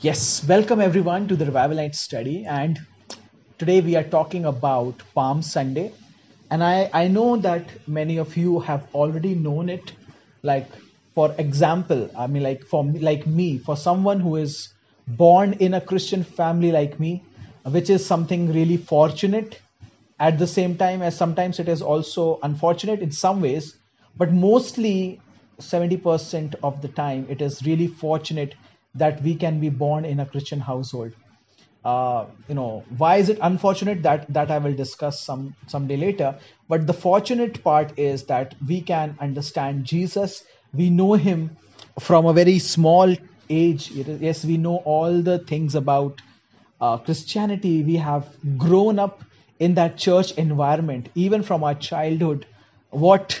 Yes, welcome everyone to the Revival Night study. And today we are talking about Palm Sunday. And I, I know that many of you have already known it. Like, for example, I mean, like for like me, for someone who is born in a Christian family like me, which is something really fortunate at the same time as sometimes it is also unfortunate in some ways, but mostly 70% of the time it is really fortunate that we can be born in a Christian household. Uh, you know, why is it unfortunate? That that I will discuss some someday later. But the fortunate part is that we can understand Jesus. We know him from a very small age. Yes, we know all the things about uh, Christianity. We have grown up in that church environment, even from our childhood. What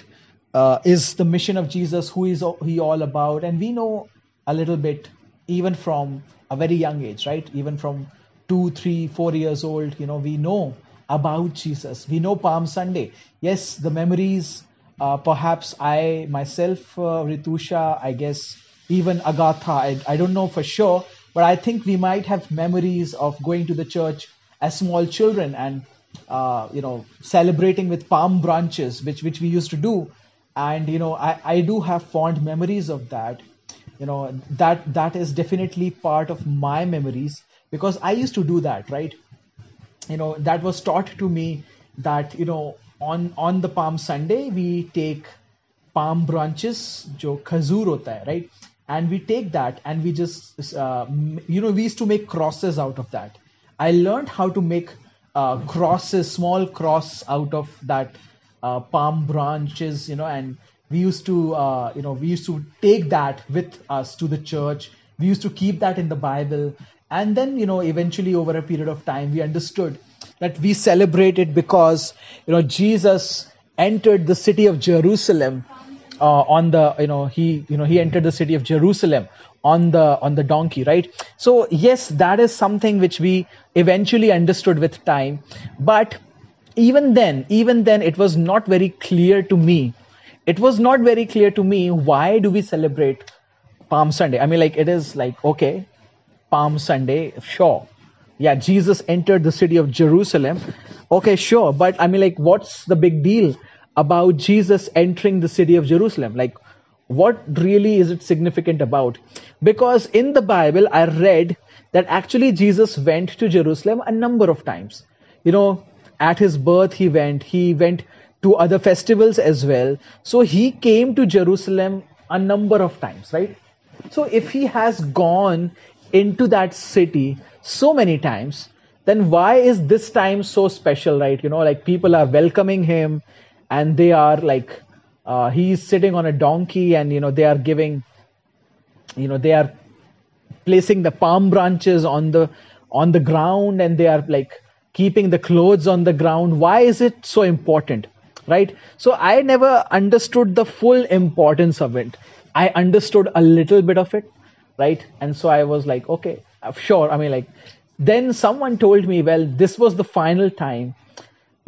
uh, is the mission of Jesus? Who is he all about? And we know a little bit even from a very young age, right? Even from two, three, four years old, you know, we know about Jesus. We know Palm Sunday. Yes, the memories, uh, perhaps I myself, uh, Ritusha, I guess, even Agatha, I, I don't know for sure, but I think we might have memories of going to the church as small children and, uh, you know, celebrating with palm branches, which, which we used to do. And, you know, I, I do have fond memories of that you know that that is definitely part of my memories because i used to do that right? You know that was taught to me that you know on on the palm sunday we take palm branches jo khazur hota hai right? And we take that and we just uh, you know we used to make crosses out of that. I learned how to make uh, crosses small cross out of that uh, palm branches you know and we used to uh, you know we used to take that with us to the church. We used to keep that in the bible. And then you know eventually over a period of time we understood that we celebrated because you know jesus entered the city of jerusalem uh, on the you know he you know he entered the city of jerusalem on the on the donkey right? So yes that is something which we eventually understood with time. But even then even then it was not very clear to me it was not very clear to me why do we celebrate palm sunday. I mean like it is like okay palm sunday sure. Yeah jesus entered the city of jerusalem. Okay sure but i mean like what's the big deal about jesus entering the city of jerusalem? Like what really is it significant about? Because in the bible i read that actually jesus went to jerusalem a number of times. You know at his birth he went. He went to other festivals as well. So he came to Jerusalem a number of times, right? So if he has gone into that city so many times, then why is this time so special, right? You know, like people are welcoming him and they are like, uh, he's sitting on a donkey and, you know, they are giving, you know, they are placing the palm branches on the on the ground and they are like keeping the clothes on the ground why is it so important right? So i never understood the full importance of it. I understood a little bit of it right? And so i was like okay uh, sure. I mean like then someone told me well this was the final time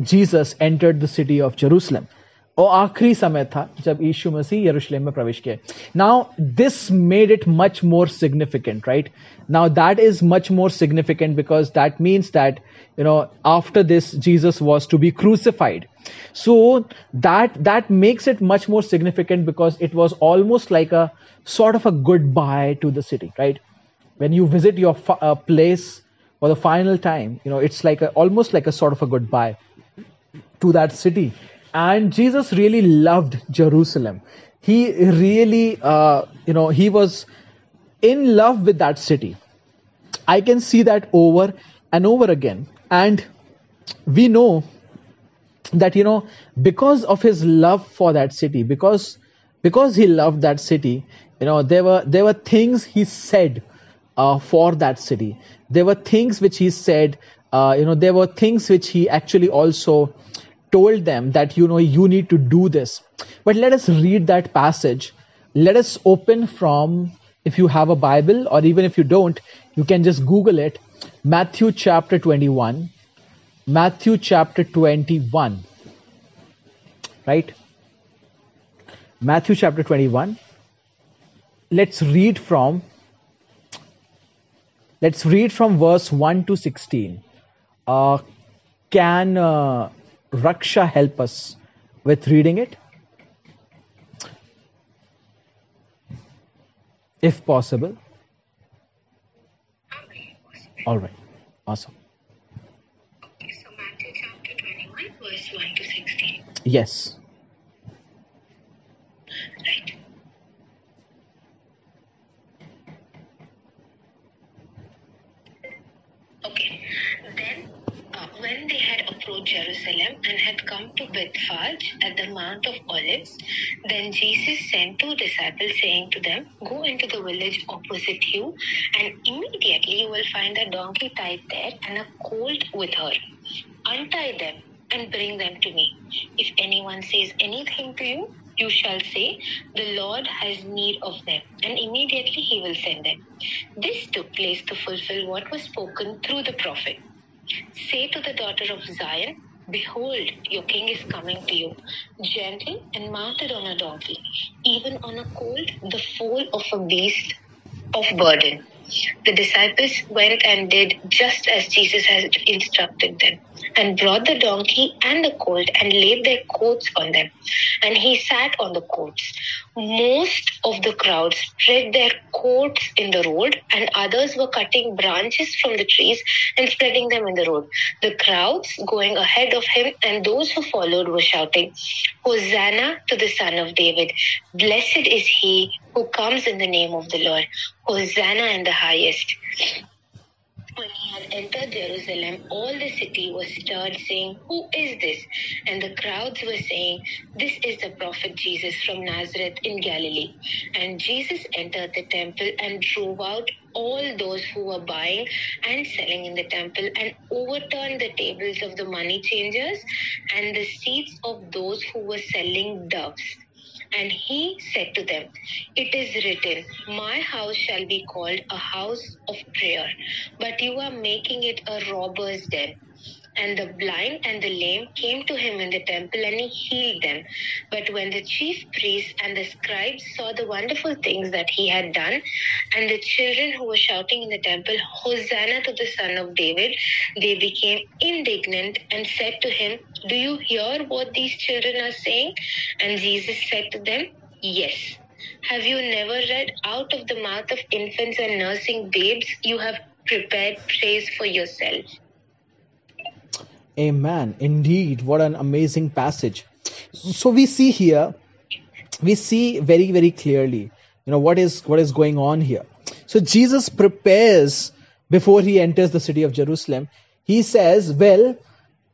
jesus entered the city of jerusalem और आखिरी समय था जब यीशु मसीह यरूशलेम में प्रवेश किए now this made it much more significant right now that is much more significant because that means that you know after this jesus was to be crucified so that that makes it much more significant because it was almost like a sort of a goodbye to the city right when you visit your uh, place for the final time you know it's like a, almost like a sort of a goodbye to that city and jesus really loved jerusalem. He really uh, you know he was in love with that city. I can see that over and over again. And we know that you know because of his love for that city because because he loved that city you know there were there were things he said uh, for that city. There were things which he said uh, you know there were things which he actually also told them that you know you need to do this. But let us read that passage. Let us open from if you have a bible or even if you don't you can just google it. Matthew chapter 21 matthew chapter 21 right? Matthew chapter 21 let's read from Let's read from verse 1 to 16. Uh, can uh, Raksha help us with reading it? If possible. Okay. All right. Awesome. Okay, so Matthew chapter 21, verse 1 to 16. Yes. Right. Okay. Then, uh, when approached Jerusalem and had come to Bethphage at the Mount of Olives, then Jesus sent two disciples, saying to them, Go into the village opposite you, and immediately you will find a donkey tied there and a colt with her. Untie them and bring them to me. If anyone says anything to you, you shall say, The Lord has need of them, and immediately he will send them. This took place to fulfill what was spoken through the prophet. Say to the daughter of Zion, Behold, your king is coming to you, gentle and mounted on a donkey, even on a colt, the foal of a beast of burden. The disciples went and did just as Jesus had instructed them, and brought the donkey and the colt and laid their coats on them. And he sat on the coats. Most of the crowd spread their coats in the road, and others were cutting branches from the trees and spreading them in the road. The crowds going ahead of him and those who followed were shouting, Hosanna to the Son of David! Blessed is he who comes in the name of the Lord! Hosanna in the highest! When he had entered Jerusalem, all the city was stirred, saying, Who is this? And the crowds were saying, This is the prophet Jesus from Nazareth in Galilee. And Jesus entered the temple and drove out all those who were buying and selling in the temple and overturned the tables of the money changers and the seats of those who were selling doves. And he said to them, It is written, My house shall be called a house of prayer, but you are making it a robber's den. And the blind and the lame came to him in the temple, and he healed them. But when the chief priests and the scribes saw the wonderful things that he had done, and the children who were shouting in the temple, Hosanna to the Son of David, they became indignant and said to him, Do you hear what these children are saying? And Jesus said to them, Yes. Have you never read, Out of the mouth of infants and nursing babes, you have prepared praise for yourself? Amen. Indeed, what an amazing passage. So we see here, we see very, very clearly, you know, what is what is going on here. So Jesus prepares before he enters the city of Jerusalem. He says, Well,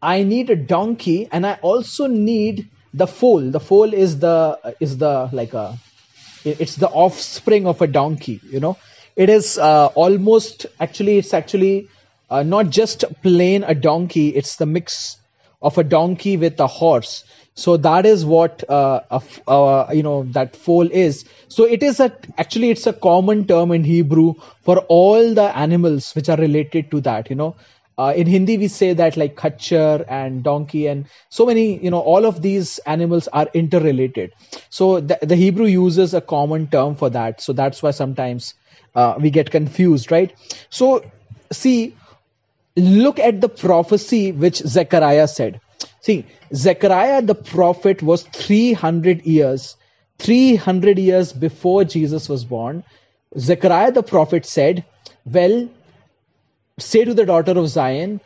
I need a donkey and I also need the foal. The foal is the is the like a it's the offspring of a donkey, you know. It is uh, almost actually it's actually uh, not just plain a donkey it's the mix of a donkey with a horse. So that is what uh, a uh, you know that foal is. So it is a actually it's a common term in hebrew for all the animals which are related to that you know. Uh, in hindi we say that like khachar and donkey and so many you know all of these animals are interrelated. So the, the hebrew uses a common term for that. So that's why sometimes uh, we get confused right? So see look at the prophecy which Zechariah said. See, Zechariah the prophet was 300 years, 300 years before Jesus was born. Zechariah the prophet said, Well, say to the daughter of Zion,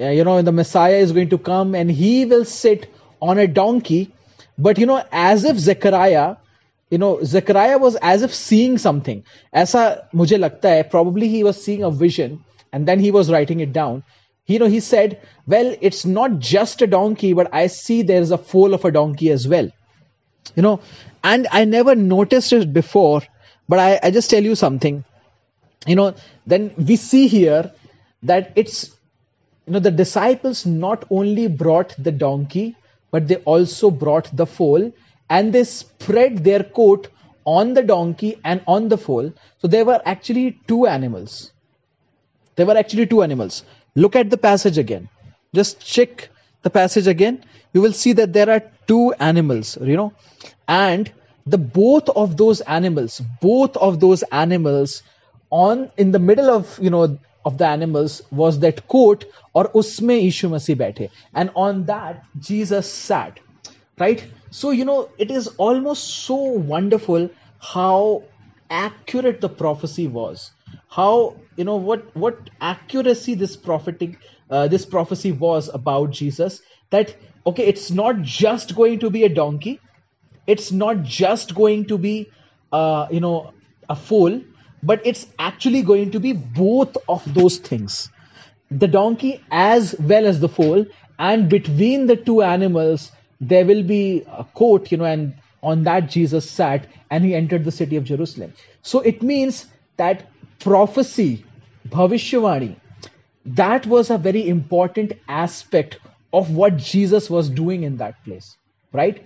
uh, you know, the Messiah is going to come and he will sit on a donkey. But, you know, as if Zechariah, you know, Zechariah was as if seeing something. ऐसा मुझे लगता है, probably he was seeing a vision and then he was writing it down. You know he said well it's not just a donkey but i see there's a foal of a donkey as well. You know and i never noticed it before but i, I just tell you something. You know then we see here that it's you know the disciples not only brought the donkey but they also brought the foal and they spread their coat on the donkey and on the foal. So there were actually two animals there were actually two animals. Look at the passage again. Just check the passage again. You will see that there are two animals you know. And the both of those animals both of those animals on in the middle of you know of the animals was that court or usme Ishu Masih and on that Jesus sat right? So you know it is almost so wonderful how accurate the prophecy was how you know what what accuracy this prophetic uh, this prophecy was about Jesus that okay it's not just going to be a donkey. It's not just going to be uh, you know a foal but it's actually going to be both of those things. The donkey as well as the foal and between the two animals there will be a coat you know and on that jesus sat and he entered the city of jerusalem. So it means that prophecy bhavishyavani that was a very important aspect of what jesus was doing in that place right?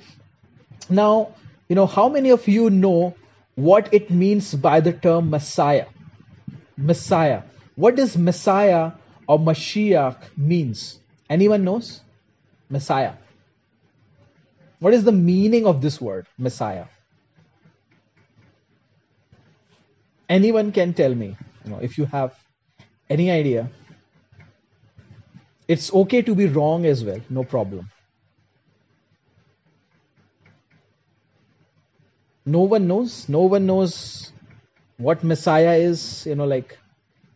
Now you know how many of you know what it means by the term messiah? Messiah. What does messiah or mashiach means? Anyone knows? Messiah. What is the meaning of this word messiah anyone can tell me you know if you have any idea it's okay to be wrong as well no problem no one knows no one knows what messiah is you know like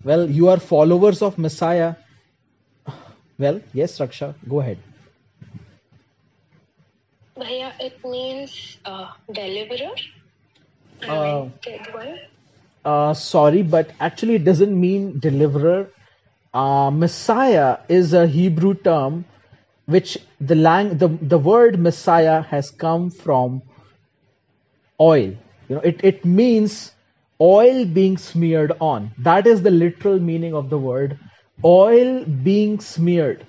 well you are followers of messiah well yes raksha go ahead Bhaiya, it means uh, deliverer. Uh, I correct one? uh, sorry, but actually it doesn't mean deliverer. Uh, Messiah is a Hebrew term which the, lang- the the word Messiah has come from oil. You know, it, it means oil being smeared on. That is the literal meaning of the word. Oil being smeared.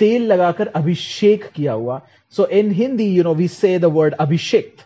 तेल लगाकर अभिषेक किया हुआ so in hindi you know we say the word abhishekt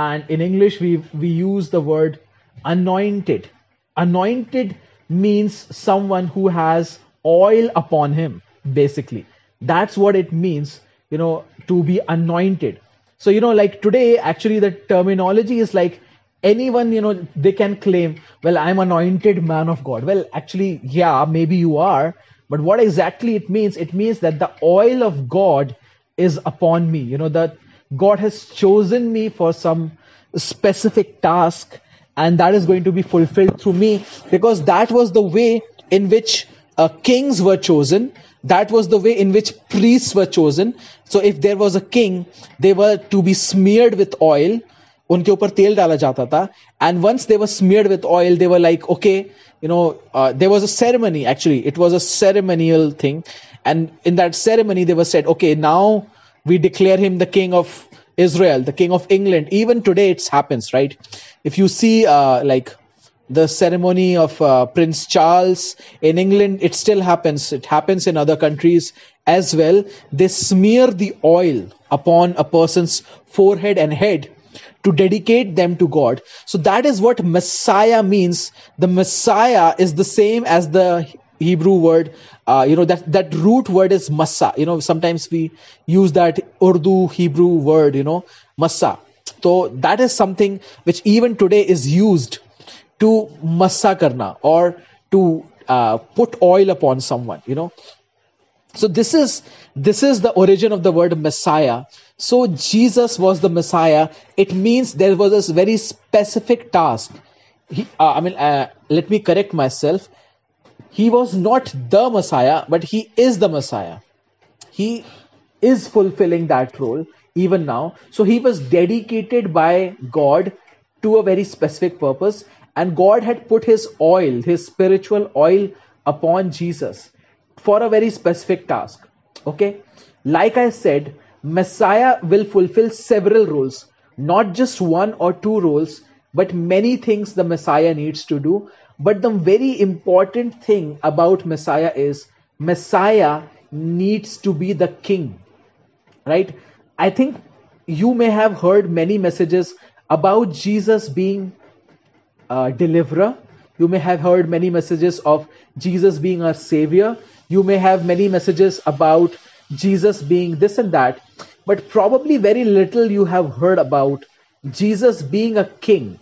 and in english we we use the word anointed. Anointed means someone who has oil upon him basically. That's what it means you know to be anointed. So you know like today actually the terminology is like anyone you know they can claim well i'm anointed man of god. Well actually yeah maybe you are but what exactly it means it means that the oil of god is upon me. You know that god has chosen me for some specific task and that is going to be fulfilled through me because that was the way in which uh, kings were chosen that was the way in which priests were chosen so if there was a king they were to be smeared with oil उनके ऊपर तेल डाला जाता था and once they were smeared with oil they were like okay you know uh, there was a ceremony actually it was a ceremonial thing and in that ceremony they were said okay now we declare him the king of israel the king of england even today it happens right if you see uh, like the ceremony of uh, Prince Charles in England, it still happens. It happens in other countries as well. They smear the oil upon a person's forehead and head to dedicate them to God. So that is what Messiah means. The Messiah is the same as the Hebrew word. Uh, you know that that root word is massa. You know sometimes we use that Urdu Hebrew word. You know massa. So that is something which even today is used to massa karna or to uh, put oil upon someone you know so this is this is the origin of the word messiah so jesus was the messiah it means there was this very specific task he, uh, i mean uh, let me correct myself he was not the messiah but he is the messiah. He is fulfilling that role even now. So he was dedicated by god to a very specific purpose and god had put his oil his spiritual oil upon jesus for a very specific task. Okay? Like i said messiah will fulfill several roles not just one or two roles but many things the messiah needs to do but the very important thing about messiah is messiah needs to be the king right i think you may have heard many messages about jesus being uh, deliverer. You may have heard many messages of Jesus being our savior. You may have many messages about Jesus being this and that. But probably very little you have heard about Jesus being a king.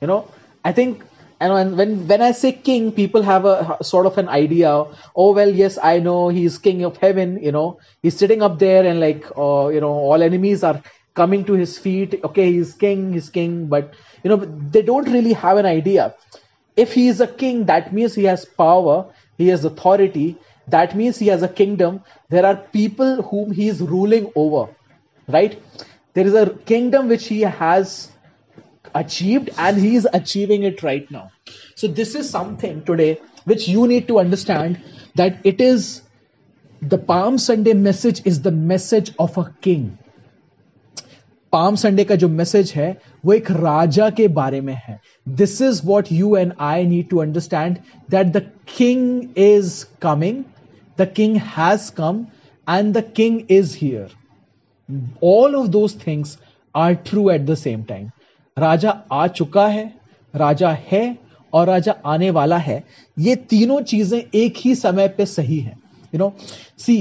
You know, I think and when, when I say king, people have a sort of an idea. Oh well, yes, I know he's king of heaven. You know, he's sitting up there, and like, uh, you know, all enemies are coming to his feet. Okay, he's king, he's king, but you know, they don't really have an idea. If he is a king, that means he has power, he has authority. That means he has a kingdom. There are people whom he is ruling over, right? There is a kingdom which he has achieved and he is achieving it right now so this is something today which you need to understand that it is the palm sunday message is the message of a king palm Sunday का जो message है वो एक राजा के बारे में है this is what you and I need to understand that the king is coming the king has come and the king is here all of those things are true at the same time राजा आ चुका है, राजा है और राजा आने वाला है। ये तीनों चीज़ें एक ही समय पे सही है। You know see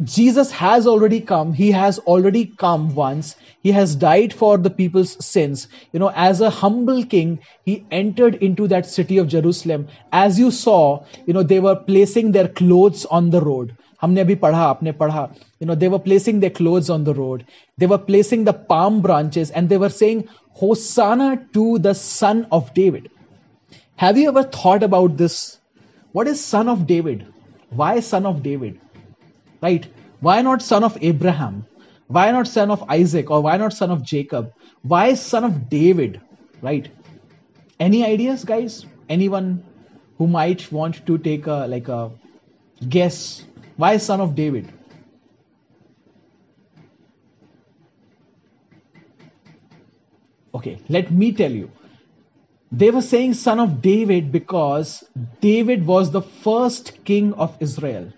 Jesus has already come he has already come once he has died for the peoples since you know as a humble king he entered into that city of Jerusalem as you saw you know they were placing their clothes on the road हमने अभी पढ़ा, आपने पढ़ा। You know they were placing the clothes on the road they were placing the palm branches and they were saying hosanna to the son of david. Have you ever thought about this? What is son of david? Why son of david? Right? Why not son of abraham? Why not son of isaac? Or why not son of jacob? Why son of david? Right? Any ideas guys? Anyone who might want to take a like a guess? Why son of david okay let me tell you. They were saying son of david because david was the first king of israel.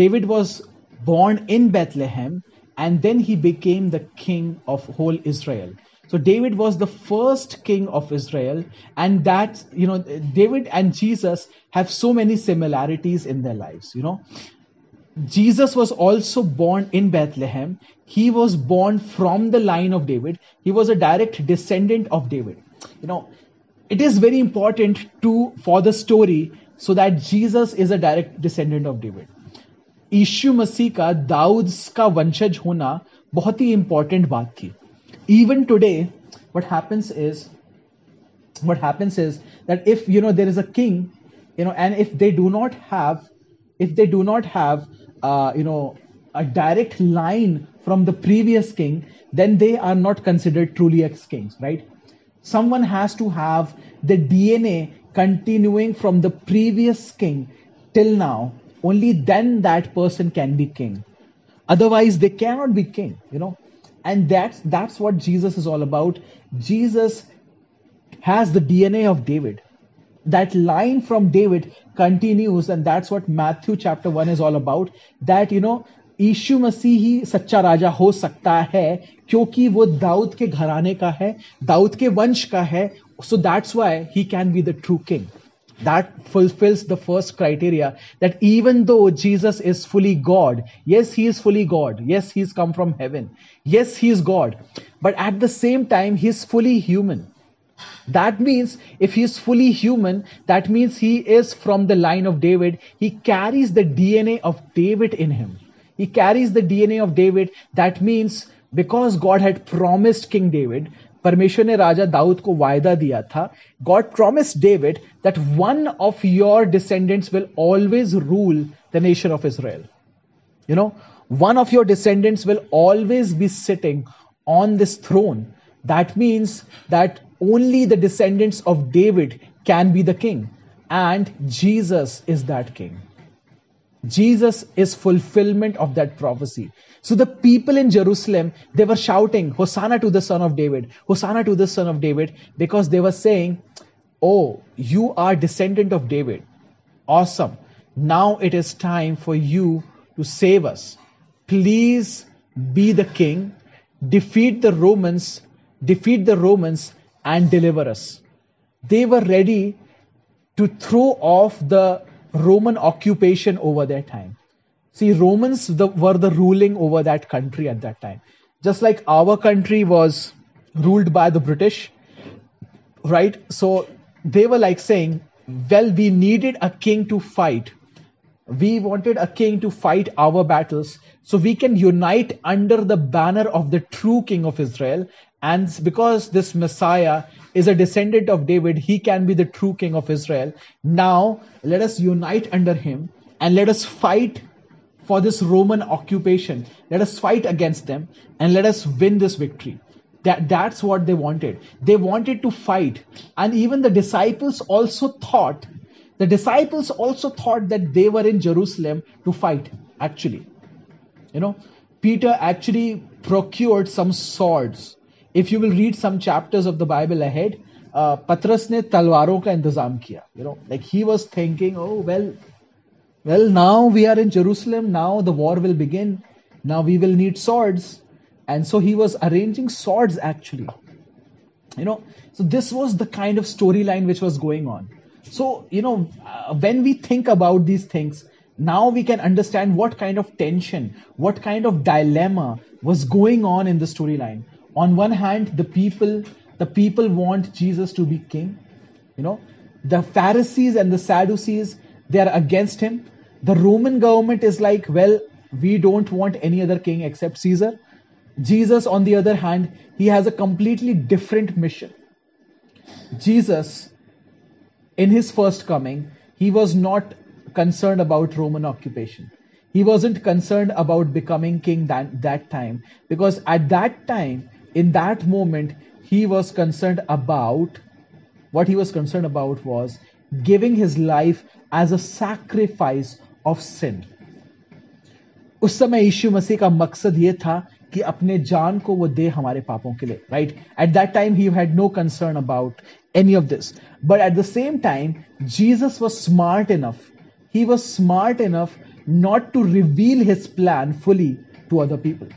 David was born in bethlehem and then he became the king of whole israel. So david was the first king of israel and that you know david and jesus have so many similarities in their lives you know Jesus was also born in Bethlehem. He was born from the line of David. He was a direct descendant of David. You know, it is very important to for the story so that Jesus is a direct descendant of David. Yeshu Masih का दाऊद का वंशज होना बहुत ही important बात थी even today what happens is what happens is that if you know there is a king you know and if they do not have if they do not have uh, you know a direct line from the previous king then they are not considered truly ex kings right? Someone has to have the dna continuing from the previous king till now. Only then that person can be king. Otherwise they cannot be king you know? And that's that's what jesus is all about. Jesus has the dna of david that line from David continues, and that's what Matthew chapter 1 is all about. That, you know, Yeshu Masih ही सच्चा राजा हो सकता है क्योंकि वो दाऊद के घराने का है दाऊद के वंश का है so that's why he can be the true king that fulfills the first criteria that even though Jesus is fully God yes he is fully God yes he is come from heaven yes he is God but at the same time he is fully human That means if he is fully human, that means he is from the line of David. He carries the DNA of David in him. He carries the DNA of David. That means because God had promised King David, परमेश्वर ने राजा दाऊद को वायदा दिया था God promise David that one of your descendants will always rule the nation of Israel you know one of your descendants will always be sitting on this throne that means that only the descendants of david can be the king. And jesus is that king. Jesus is fulfillment of that prophecy. So the people in jerusalem they were shouting hosanna to the son of david. Hosanna to the son of david because they were saying oh you are descendant of david. Awesome. Now it is time for you to save us. Please be the king. Defeat the romans defeat the romans and deliver us they were ready to throw off the roman occupation over their time see romans the, were the ruling over that country at that time just like our country was ruled by the british right so they were like saying, well, we needed a king to fight. We wanted a king to fight our battles so we can unite under the banner of the true king of Israel. And because this Messiah is a descendant of David, he can be the true king of Israel. Now, let us unite under him and let us fight for this Roman occupation. Let us fight against them and let us win this victory. That, that's what they wanted. They wanted to fight. And even the disciples also thought, the disciples also thought that they were in Jerusalem to fight, actually. You know, Peter actually procured some swords if you will read some chapters of the Bible ahead, uh, Patras ne talwaron ka intizam kiya. You know, like he was thinking, oh well, well now we are in Jerusalem. Now the war will begin. Now we will need swords, and so he was arranging swords actually. You know, so this was the kind of storyline which was going on. So you know, uh, when we think about these things, now we can understand what kind of tension, what kind of dilemma was going on in the storyline on one hand the people the people want jesus to be king you know the pharisees and the sadducees they are against him the roman government is like well we don't want any other king except caesar Jesus, on the other hand, he has a completely different mission. Jesus, in his first coming, he was not concerned about Roman occupation. He wasn't concerned about becoming king that, that time because at that time, in that moment, he was concerned about what he was concerned about was giving his life as a sacrifice of sin. उस समय यीशु मसीह का मकसद ये था कि अपने जान को वो दे हमारे पापों के लिए right at that time he had no concern about any of this. But at the same time, Jesus was smart enough. He was smart enough not to reveal his plan fully to other people.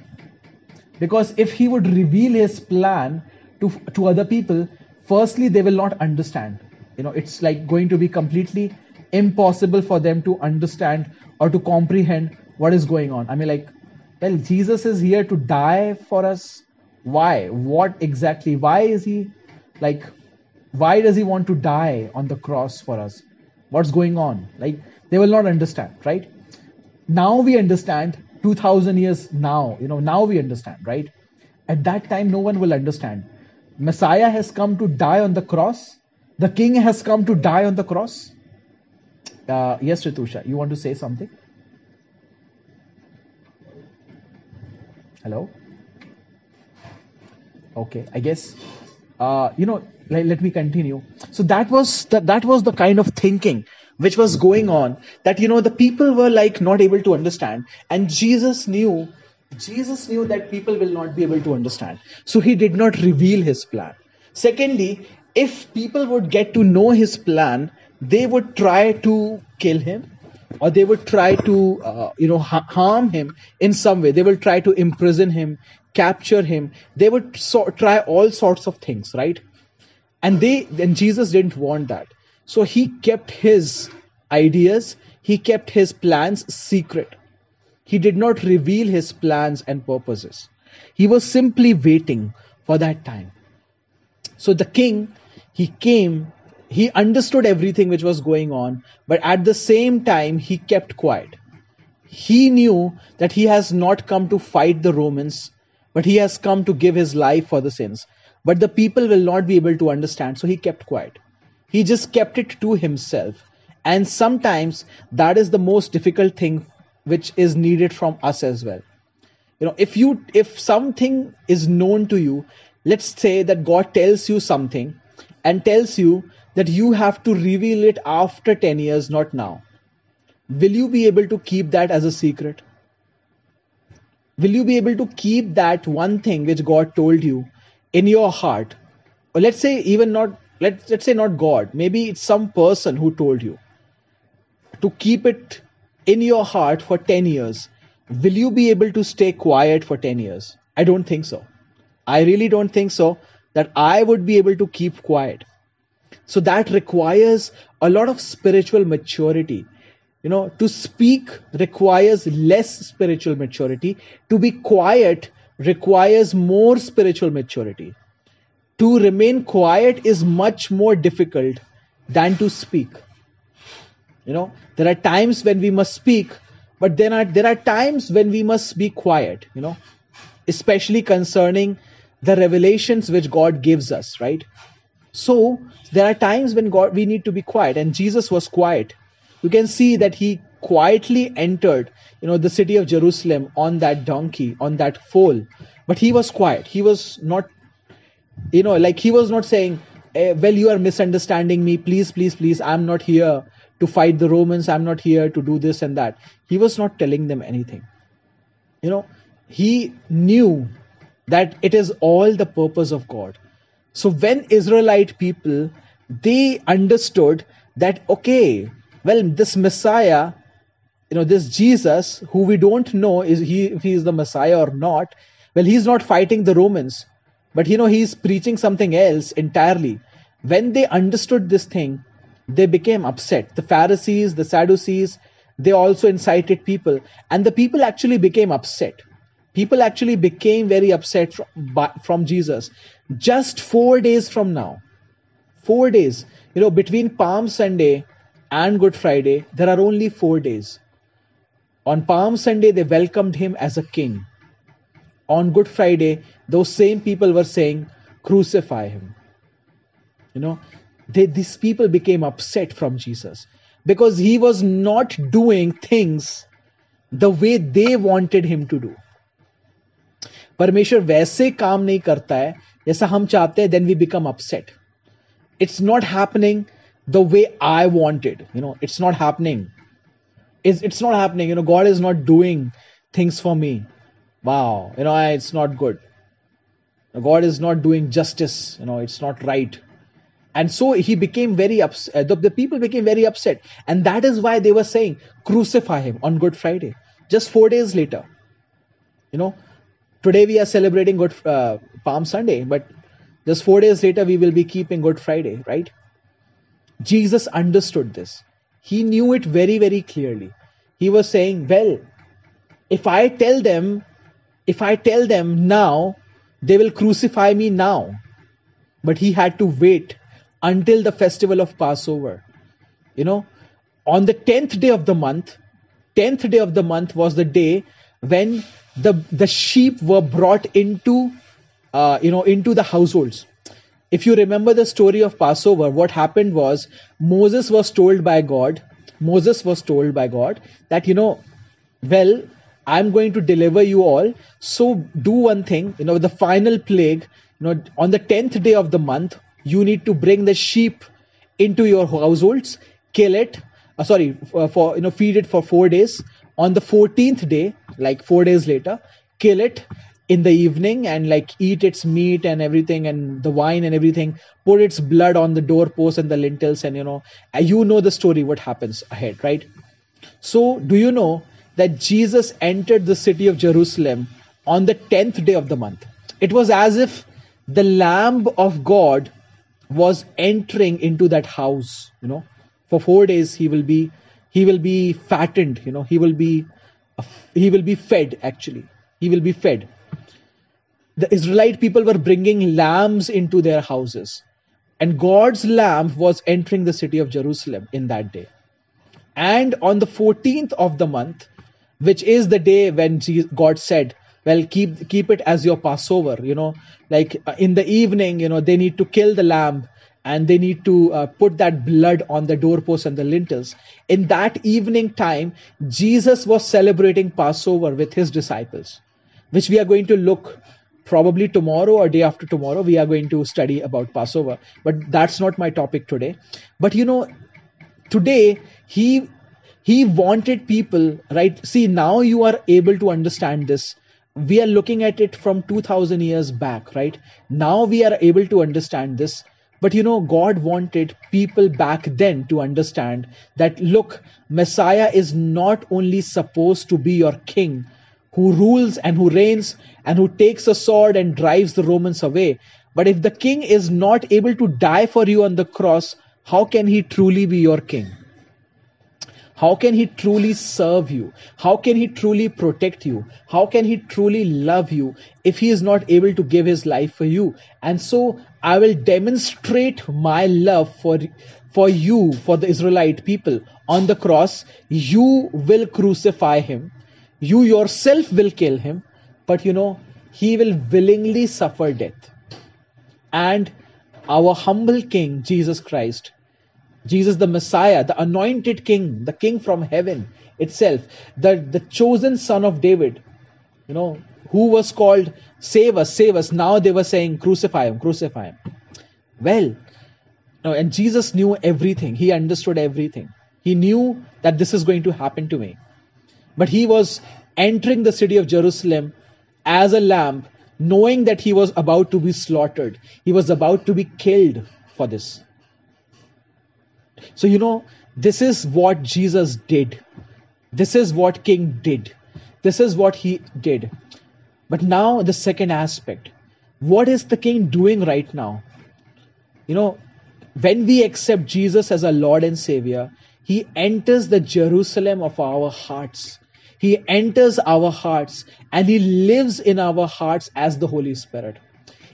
because if he would reveal his plan to, to other people, firstly, they will not understand. You know, it's like going to be completely impossible for them to understand or to comprehend what is going on. I mean, like, well, Jesus is here to die for us. Why? What exactly? Why is he like, why does he want to die on the cross for us? What's going on? Like, they will not understand, right? Now we understand 2000 years now, you know, now we understand, right? At that time, no one will understand. Messiah has come to die on the cross. The king has come to die on the cross. Uh, yes, Ritusha, you want to say something? hello okay i guess uh, you know let, let me continue so that was the, that was the kind of thinking which was going on that you know the people were like not able to understand. And jesus knew jesus knew that people will not be able to understand. So he did not reveal his plan. Secondly if people would get to know his plan they would try to kill him or they would try to uh, you know ha- harm him in some way. They will try to imprison him capture him. They would so- try all sorts of things right? And they and jesus didn't want that so he kept his ideas he kept his plans secret he did not reveal his plans and purposes he was simply waiting for that time so the king he came he understood everything which was going on, but at the same time, he kept quiet. He knew that he has not come to fight the Romans, but he has come to give his life for the sins. But the people will not be able to understand, so he kept quiet. He just kept it to himself. And sometimes that is the most difficult thing which is needed from us as well. You know, if you if something is known to you, let's say that God tells you something and tells you that you have to reveal it after 10 years, not now. Will you be able to keep that as a secret? Will you be able to keep that one thing which God told you in your heart? Or let's say, even not, let's, let's say not God, maybe it's some person who told you to keep it in your heart for 10 years. Will you be able to stay quiet for 10 years? I don't think so. I really don't think so that I would be able to keep quiet. So that requires a lot of spiritual maturity. You know, to speak requires less spiritual maturity. To be quiet requires more spiritual maturity. To remain quiet is much more difficult than to speak. You know, there are times when we must speak, but then there are times when we must be quiet, you know, especially concerning the revelations which God gives us, right? So there are times when God we need to be quiet, and Jesus was quiet. You can see that he quietly entered, you know, the city of Jerusalem on that donkey, on that foal, but he was quiet. He was not, you know, like he was not saying, eh, "Well, you are misunderstanding me. Please, please, please. I'm not here to fight the Romans. I'm not here to do this and that." He was not telling them anything. You know, he knew that it is all the purpose of God. So when Israelite people they understood that okay, well, this Messiah, you know, this Jesus, who we don't know is he if he is the Messiah or not, well, he's not fighting the Romans, but you know, he's preaching something else entirely. When they understood this thing, they became upset. The Pharisees, the Sadducees, they also incited people, and the people actually became upset people actually became very upset from, from Jesus. Just four days from now, four days, you know, between Palm Sunday and Good Friday, there are only four days. On Palm Sunday, they welcomed him as a king On Good Friday, those same people were saying, Crucify him. You know, they, these people became upset from Jesus because he was not doing things the way they wanted him to do. परमेश्वर वैसे काम नहीं करता है जैसा हम चाहते हैं then we become upset it's not happening the way I wanted you know it's not happening is it's not happening you know god is not doing things for me wow. You know it's not good. God is not doing justice. You know it's not right. And so he became very upset uh, the, the people became very upset. And that is why they were saying crucify him on good friday. Just four days later. You know today we are celebrating good uh, palm sunday but just four days later we will be keeping good friday right? Jesus understood this. He knew it very very clearly. He was saying well if i tell them if i tell them now they will crucify me now. But he had to wait until the festival of passover. You know on the 10th day of the month 10th day of the month was the day when the the sheep were brought into uh, you know into the households. If you remember the story of passover what happened was moses was told by god moses was told by god that you know well i'm going to deliver you all. So do one thing you know the final plague you know on the 10th day of the month you need to bring the sheep into your households kill it uh, sorry for, for you know feed it for 4 days. On the 14th day like four days later kill it in the evening and like eat its meat and everything and the wine and everything. Put its blood on the doorpost and the lintels and you know you know the story what happens ahead right? So do you know that jesus entered the city of jerusalem on the 10th day of the month. It was as if the lamb of god was entering into that house you know. For 4 days he will be he will be fattened you know. He will be he will be fed actually. He will be fed. The israelite people were bringing lambs into their houses. And god's lamb was entering the city of jerusalem in that day. And on the 14th of the month which is the day when god said well keep keep it as your passover you know like uh, in the evening you know they need to kill the lamb and they need to uh, put that blood on the doorposts and the lintels. In that evening time, Jesus was celebrating Passover with his disciples, which we are going to look probably tomorrow or day after tomorrow. We are going to study about Passover, but that's not my topic today. But you know, today he he wanted people right see now you are able to understand this we are looking at it from 2000 years back right now we are able to understand this but you know, God wanted people back then to understand that look, Messiah is not only supposed to be your king who rules and who reigns and who takes a sword and drives the Romans away. But if the king is not able to die for you on the cross, how can he truly be your king? How can he truly serve you? How can he truly protect you? How can he truly love you if he is not able to give his life for you? And so I will demonstrate my love for, for you, for the Israelite people on the cross, you will crucify him. You yourself will kill him. But you know, he will willingly suffer death. And our humble King, Jesus Christ, Jesus the Messiah, the anointed King, the King from heaven itself, the, the chosen son of David, you know, who was called, Save us, save us. Now they were saying, Crucify him, crucify him. Well, no, and Jesus knew everything. He understood everything. He knew that this is going to happen to me. But he was entering the city of Jerusalem as a lamb, knowing that he was about to be slaughtered. He was about to be killed for this. So, you know, this is what Jesus did. This is what King did. This is what he did. But now, the second aspect what is the king doing right now? You know, when we accept Jesus as our Lord and Savior, he enters the Jerusalem of our hearts. He enters our hearts and he lives in our hearts as the Holy Spirit.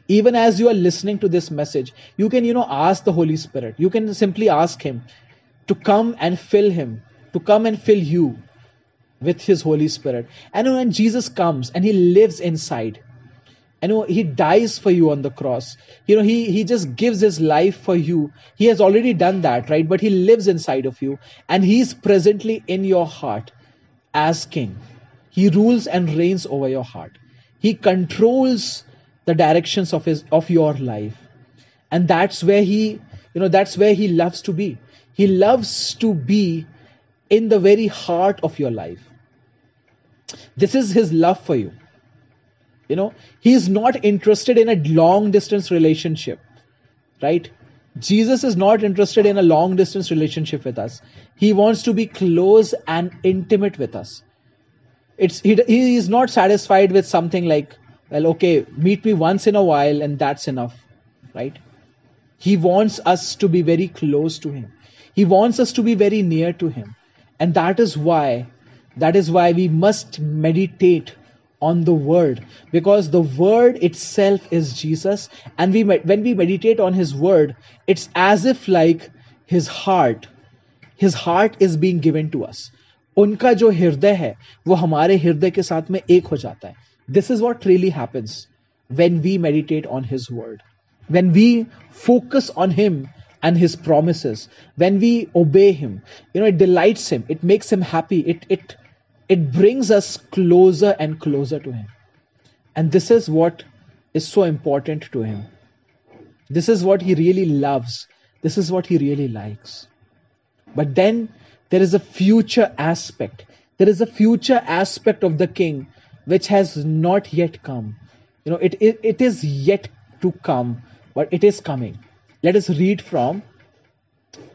Even as you are listening to this message, you can, you know, ask the Holy Spirit. You can simply ask him to come and fill him, to come and fill you with his Holy Spirit. And when Jesus comes and he lives inside, and he dies for you on the cross. You know, he, he just gives his life for you. He has already done that, right? But he lives inside of you and he's presently in your heart as king. He rules and reigns over your heart. He controls the directions of his of your life. And that's where he, you know, that's where he loves to be. He loves to be in the very heart of your life. This is his love for you. You know, he is not interested in a long distance relationship, right? Jesus is not interested in a long distance relationship with us. He wants to be close and intimate with us. It's he, he is not satisfied with something like, well, okay, meet me once in a while and that's enough, right? He wants us to be very close to him. He wants us to be very near to him. And that is why that is why we must meditate on the word because the word itself is Jesus and we when we meditate on his word it's as if like his heart his heart is being given to us उनका जो हृदय है वो हमारे हृदय के साथ में एक हो जाता है this is what really happens when we meditate on His Word, when we focus on Him and His promises, when we obey Him. You know, it delights Him, it makes Him happy, it, it, it brings us closer and closer to Him. And this is what is so important to Him. This is what He really loves, this is what He really likes. But then there is a future aspect. There is a future aspect of the king which has not yet come. You know, it, it, it is yet to come, but it is coming. Let us read from,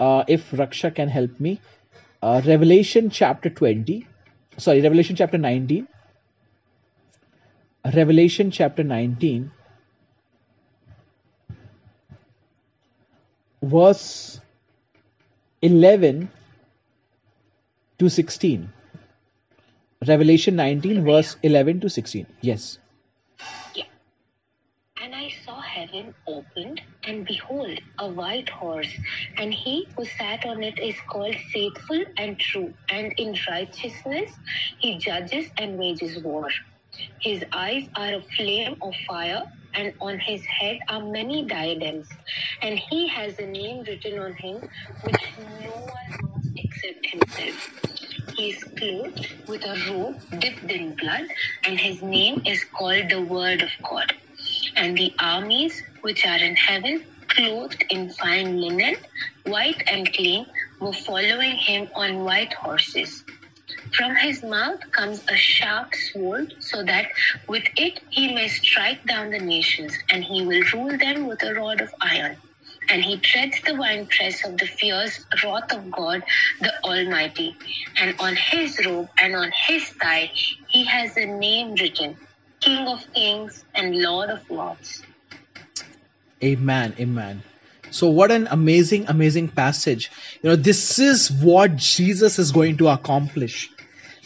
uh, if Raksha can help me, uh, Revelation chapter 20 sorry, Revelation chapter 19. Revelation chapter 19, verse 11 to 16. Revelation 19, verse 11 to 16. Yes. Yeah. And I saw heaven opened, and behold, a white horse, and he who sat on it is called faithful and true, and in righteousness he judges and wages war. His eyes are a flame of fire, and on his head are many diadems, and he has a name written on him which no one knows except himself. He is clothed with a robe dipped in blood, and his name is called the Word of God and the armies which are in heaven, clothed in fine linen, white and clean, were following him on white horses. From his mouth comes a sharp sword, so that with it he may strike down the nations, and he will rule them with a rod of iron. And he treads the winepress of the fierce wrath of God the Almighty. And on his robe and on his thigh he has a name written King of Kings and Lord of Lords. Amen. Amen. So what an amazing, amazing passage. You know, this is what Jesus is going to accomplish.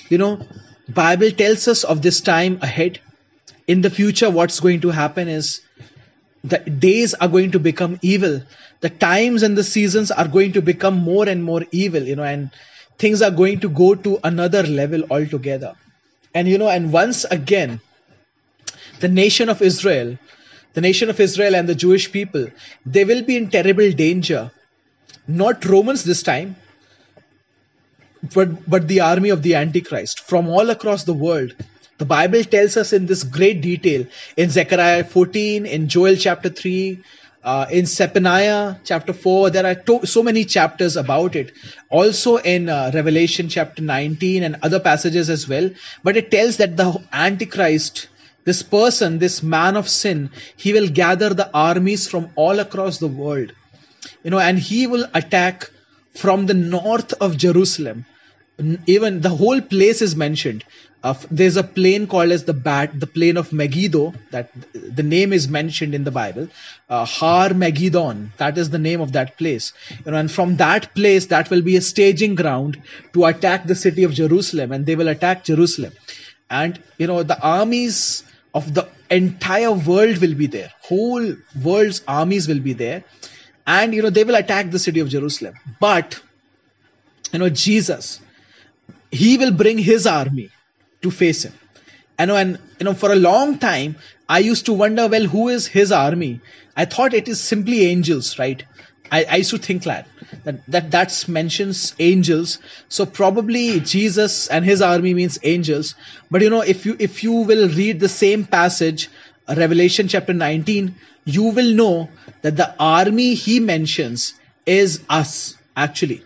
You know, Bible tells us of this time ahead. In the future, what's going to happen is the days are going to become evil. The times and the seasons are going to become more and more evil you know and things are going to go to another level altogether. And you know and once again the nation of israel the nation of israel and the jewish people they will be in terrible danger. Not romans this time but but the army of the antichrist from all across the world the bible tells us in this great detail in zechariah 14 in joel chapter 3 uh, in Zephaniah chapter 4, there are to- so many chapters about it. Also in uh, Revelation chapter 19 and other passages as well. But it tells that the Antichrist, this person, this man of sin, he will gather the armies from all across the world. You know, and he will attack from the north of Jerusalem. Even the whole place is mentioned. Uh, there's a plain called as the bat, the plain of Megiddo. That the name is mentioned in the Bible. Uh, Har Megiddon. That is the name of that place. You know, and from that place, that will be a staging ground to attack the city of Jerusalem, and they will attack Jerusalem. And you know, the armies of the entire world will be there. Whole world's armies will be there, and you know, they will attack the city of Jerusalem. But you know, Jesus, he will bring his army to face him. And, and you know, for a long time, I used to wonder, well, who is his army? I thought it is simply angels, right? I, I used to think that that that that's mentions angels. So probably Jesus and his army means angels. But you know, if you if you will read the same passage, Revelation chapter 19, you will know that the army he mentions is us actually.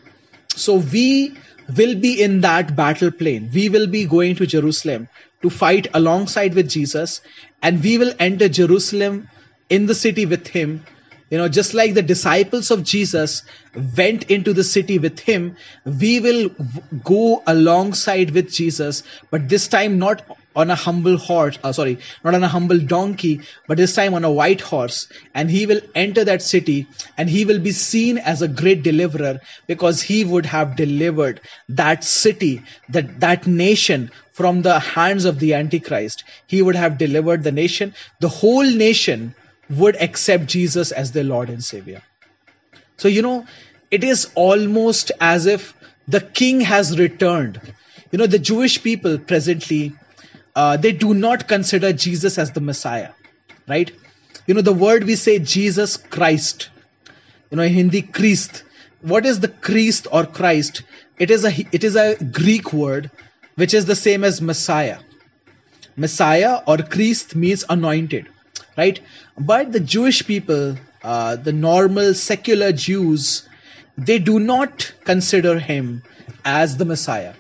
So we will be in that battle plane. We will be going to Jerusalem to fight alongside with Jesus, and we will enter Jerusalem in the city with him. You know, just like the disciples of Jesus went into the city with him, we will go alongside with Jesus, but this time not on a humble horse, uh, sorry, not on a humble donkey, but this time on a white horse. And he will enter that city and he will be seen as a great deliverer because he would have delivered that city, that, that nation from the hands of the Antichrist. He would have delivered the nation. The whole nation would accept Jesus as their Lord and Savior. So, you know, it is almost as if the king has returned. You know, the Jewish people presently uh, they do not consider Jesus as the Messiah, right? You know, the word we say Jesus Christ, you know, in Hindi, Christ. What is the Christ or Christ? It is a it is a Greek word which is the same as Messiah. Messiah or Christ means anointed, right? But the Jewish people, uh, the normal secular Jews, they do not consider him as the Messiah.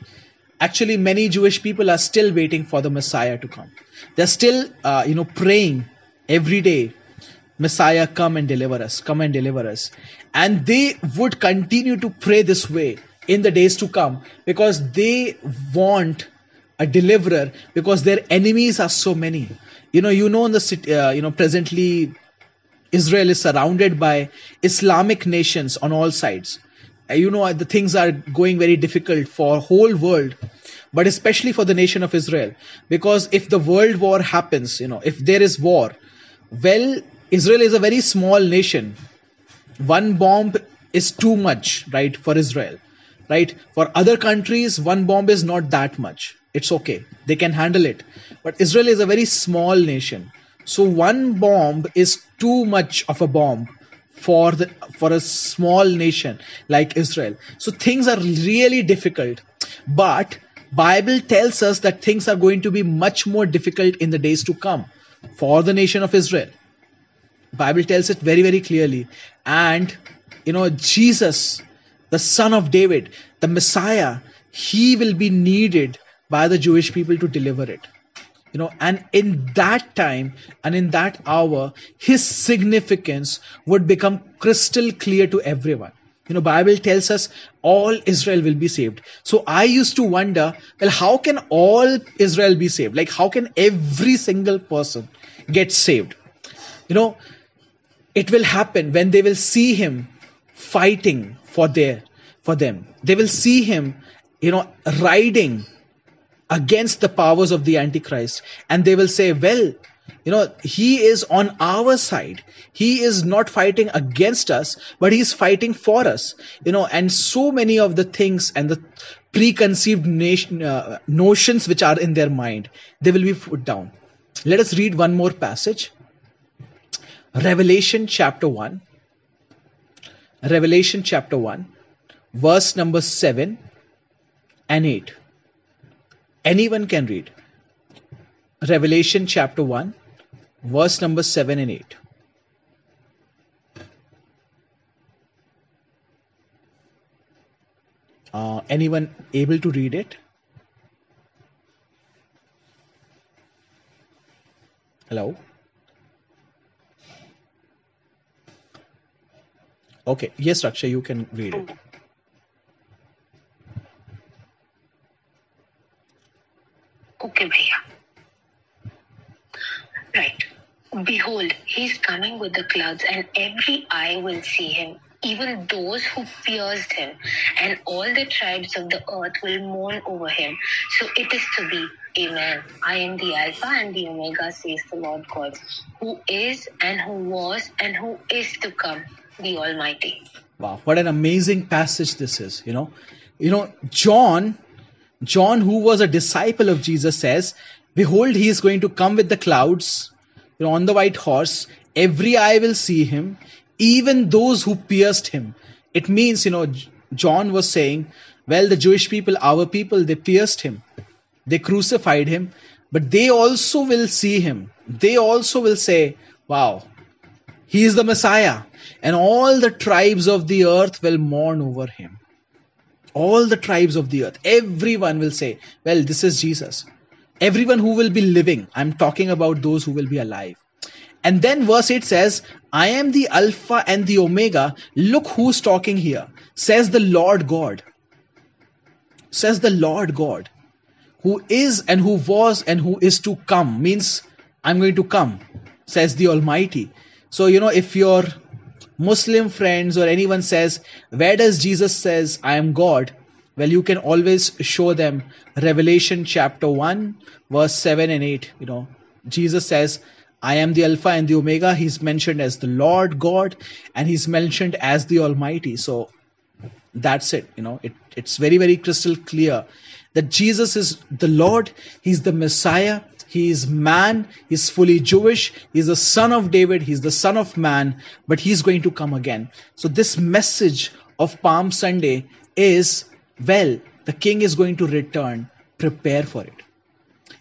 Actually many jewish people are still waiting for the messiah to come. They're still uh, you know praying every day messiah come and deliver us come and deliver us. And they would continue to pray this way in the days to come because they want a deliverer because their enemies are so many you know you know in the city uh, you know presently israel is surrounded by islamic nations on all sides. You know the things are going very difficult for whole world but especially for the nation of israel. Because if the world war happens you know if there is war well israel is a very small nation. One bomb is too much right for israel right? For other countries one bomb is not that much it's okay they can handle it but israel is a very small nation so one bomb is too much of a bomb for the for a small nation like Israel. So things are really difficult. But Bible tells us that things are going to be much more difficult in the days to come for the nation of Israel. Bible tells it very very clearly. And you know Jesus, the son of David, the Messiah, he will be needed by the Jewish people to deliver it. You know and in that time and in that hour his significance would become crystal clear to everyone. You know bible tells us all israel will be saved. So i used to wonder well how can all israel be saved? Like how can every single person get saved? You know it will happen when they will see him fighting for their for them. They will see him you know riding against the powers of the Antichrist. And they will say, well, you know he is on our side. He is not fighting against us but he's fighting for us. You know and so many of the things and the preconceived nation, uh, notions which are in their mind they will be put down. Let us read one more passage. Revelation chapter 1 revelation chapter 1 verse number 7 and 8 anyone can read revelation chapter 1 verse number 7 and 8. Uh, anyone able to read it? Hello? Okay, yes, Raksha, you can read it. Okay, Bhaiya. Right. Behold, he is coming with the clouds, and every eye will see him, even those who pierced him, and all the tribes of the earth will mourn over him. So it is to be. Amen. I am the Alpha and the Omega, says the Lord God, who is, and who was, and who is to come, the Almighty. Wow, what an amazing passage this is, you know. You know, John, John, who was a disciple of Jesus, says, Behold, he is going to come with the clouds, you know, on the white horse. Every eye will see him, even those who pierced him. It means, you know, John was saying, well, the Jewish people, our people, they pierced him, they crucified him, but they also will see him. They also will say, wow, he is the Messiah, and all the tribes of the earth will mourn over him. All the tribes of the earth, everyone will say, well, this is Jesus everyone who will be living. I'm talking about those who will be alive. And then verse 8 says, I am the Alpha and the Omega. Look who's talking here. Says the Lord God. Says the Lord God. Who is and who was and who is to come. Means I'm going to come. Says the Almighty. So, you know, if your Muslim friends or anyone says, where does Jesus says, I am God? well you can always show them revelation chapter 1 verse 7 and 8 you know jesus says i am the alpha and the omega. He's mentioned as the lord god and he's mentioned as the almighty. So that's it. You know it, it's very very crystal clear that jesus is the lord. He's the messiah he is man he's fully jewish he's the son of david he's the son of man but he's going to come again so this message of palm sunday is well, the king is going to return. Prepare for it.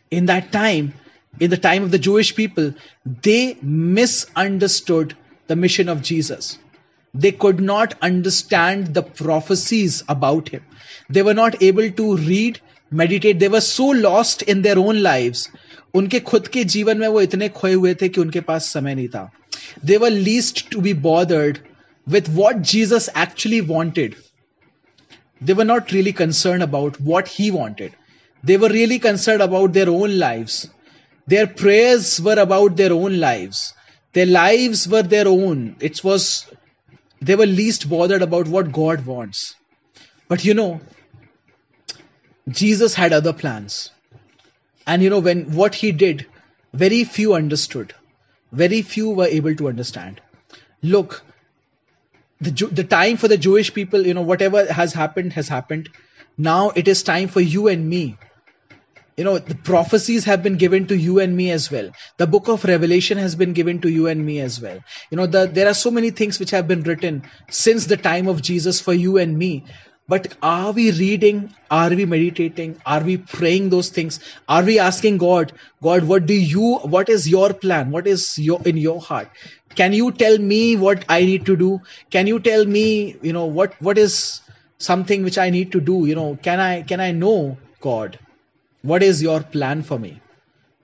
In that time, in the time of the Jewish people, they misunderstood the mission of Jesus. They could not understand the prophecies about him. They were not able to read, meditate. They were so lost in their own lives. उनके खुद के जीवन में वो इतने खोए हुए थे कि उनके पास समय नहीं था। They were least to be bothered with what Jesus actually wanted they were not really concern about what he wanted they were really concern about their own live their prayers were about their own live their live were their own it's was they were least bothered about what God wants but you know Jesus had other plans And you know, when what he did, very few understood. Very few were able to understand. Look, the the time for the Jewish people, you know, whatever has happened has happened. Now it is time for you and me. You know, the prophecies have been given to you and me as well. The book of Revelation has been given to you and me as well. You know, the, there are so many things which have been written since the time of Jesus for you and me. But are we reading? Are we meditating? Are we praying those things? Are we asking God, God, what do you, what is your plan? What is your, in your heart? Can you tell me what I need to do? Can you tell me, you know, what, what is something which I need to do? You know, can I, can I know God? What is your plan for me?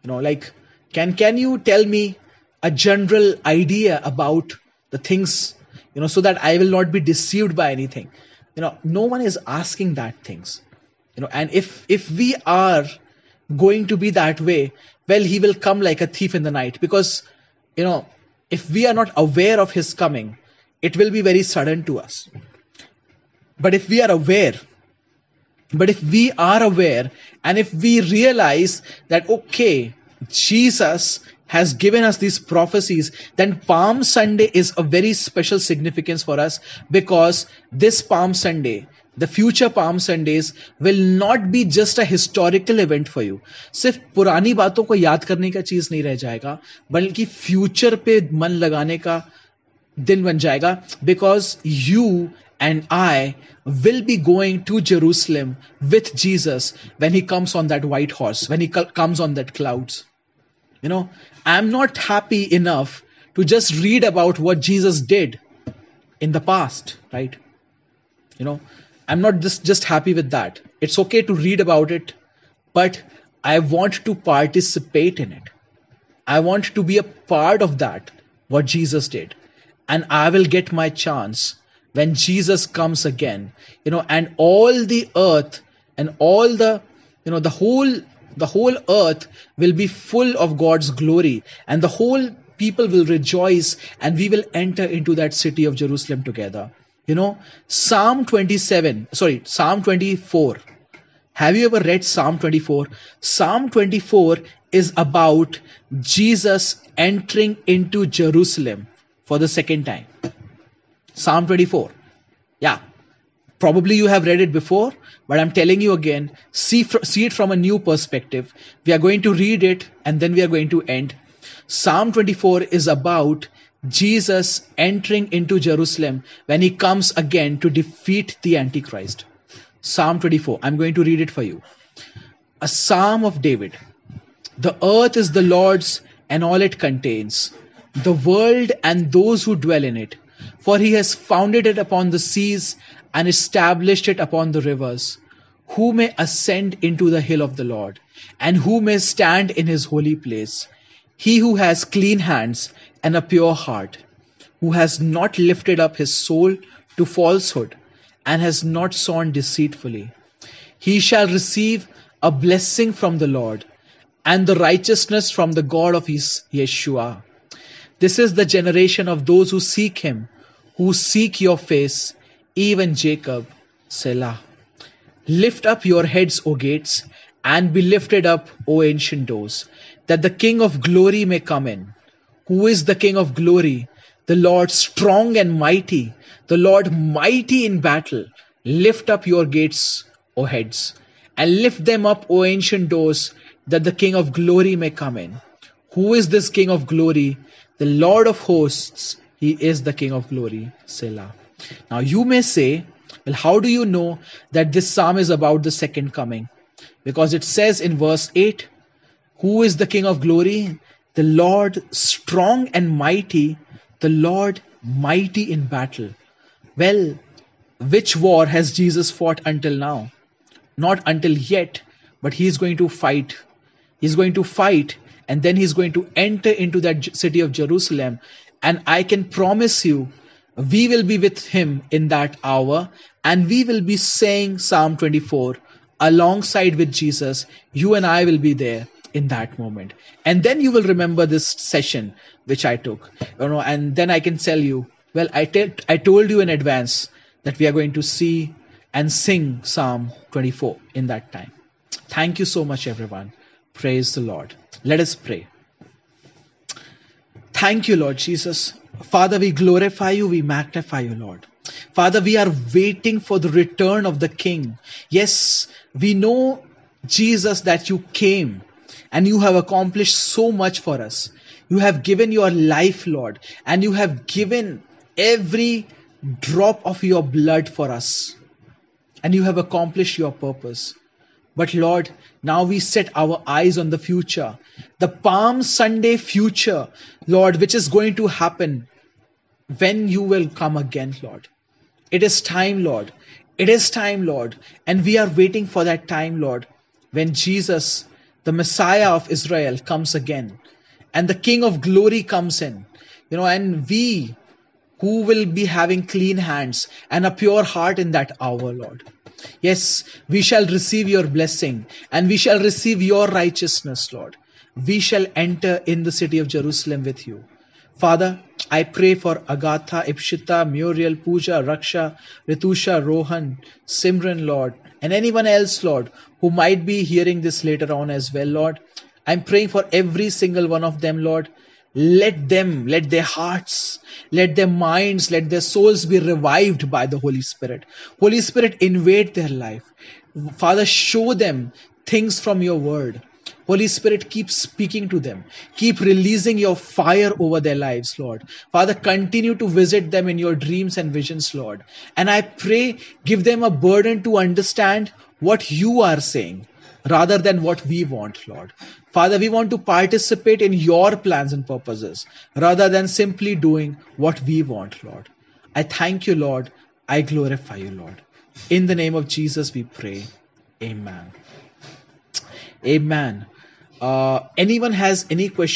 You know, like, can, can you tell me a general idea about the things, you know, so that I will not be deceived by anything? You know no one is asking that things. You know and if if we are going to be that way well he will come like a thief in the night. Because you know if we are not aware of his coming it will be very sudden to us. But if we are aware but if we are aware and if we realize that okay jesus has given us these prophecies, then Palm Sunday is a very special significance for us because this Palm Sunday, the future Palm Sundays will not be just a historical event for you. सिर्फ पुरानी बातों को याद करने का चीज नहीं रह जाएगा बल्कि फ्यूचर पे मन लगाने का दिन बन जाएगा because you and I will be going to Jerusalem with Jesus when he comes on that white horse, when he comes on that clouds. You know, I'm not happy enough to just read about what Jesus did in the past, right? You know, I'm not just, just happy with that. It's okay to read about it, but I want to participate in it. I want to be a part of that, what Jesus did. And I will get my chance when Jesus comes again, you know, and all the earth and all the, you know, the whole, the whole earth will be full of God's glory and the whole people will rejoice and we will enter into that city of Jerusalem together. You know, Psalm 27, sorry, Psalm 24. Have you ever read Psalm 24? Psalm 24 is about Jesus entering into Jerusalem for the second time. Psalm 24. Yeah, probably you have read it before, but I'm telling you again, see, see it from a new perspective. We are going to read it and then we are going to end. Psalm 24 is about Jesus entering into Jerusalem when he comes again to defeat the Antichrist. Psalm 24. I'm going to read it for you. A psalm of David. The earth is the Lord's and all it contains, the world and those who dwell in it. For he has founded it upon the seas and established it upon the rivers. Who may ascend into the hill of the Lord, and who may stand in his holy place? He who has clean hands and a pure heart, who has not lifted up his soul to falsehood, and has not sworn deceitfully. He shall receive a blessing from the Lord, and the righteousness from the God of his Yeshua. This is the generation of those who seek him, who seek your face, even Jacob, Selah. Lift up your heads, O gates, and be lifted up, O ancient doors, that the King of glory may come in. Who is the King of glory? The Lord strong and mighty, the Lord mighty in battle. Lift up your gates, O heads, and lift them up, O ancient doors, that the King of glory may come in. Who is this King of glory? The Lord of hosts, he is the King of glory. Selah. Now you may say, well, how do you know that this psalm is about the second coming? Because it says in verse 8, Who is the King of glory? The Lord strong and mighty, the Lord mighty in battle. Well, which war has Jesus fought until now? Not until yet, but he is going to fight. He's going to fight and then he's going to enter into that city of Jerusalem. And I can promise you, we will be with him in that hour and we will be saying Psalm 24 alongside with Jesus. You and I will be there in that moment. And then you will remember this session which I took, you know, and then I can tell you, well, I, told you in advance that we are going to see and sing Psalm 24 in that time. Thank you so much, everyone. Praise the Lord. Let us pray. Thank you, Lord Jesus. Father, we glorify you, we magnify you, Lord. Father, we are waiting for the return of the King. Yes, we know, Jesus, that you came and you have accomplished so much for us. You have given your life, Lord, and you have given every drop of your blood for us. And you have accomplished your purpose. But Lord, now we set our eyes on the future, the Palm Sunday future, Lord, which is going to happen when you will come again, Lord. It is time, Lord. It is time, Lord. And we are waiting for that time, Lord, when Jesus, the Messiah of Israel, comes again and the King of glory comes in. You know, and we who will be having clean hands and a pure heart in that hour, Lord. Yes, we shall receive your blessing and we shall receive your righteousness, Lord. We shall enter in the city of Jerusalem with you. Father, I pray for Agatha, Ipshita, Muriel, Pooja, Raksha, Ritusha, Rohan, Simran, Lord, and anyone else, Lord, who might be hearing this later on as well, Lord. I'm praying for every single one of them, Lord. Let them, let their hearts, let their minds, let their souls be revived by the Holy Spirit. Holy Spirit, invade their life. Father, show them things from your word. Holy Spirit, keep speaking to them. Keep releasing your fire over their lives, Lord. Father, continue to visit them in your dreams and visions, Lord. And I pray, give them a burden to understand what you are saying rather than what we want, Lord. Father, we want to participate in your plans and purposes rather than simply doing what we want, Lord. I thank you, Lord. I glorify you, Lord. In the name of Jesus, we pray. Amen. Amen. Uh, anyone has any question?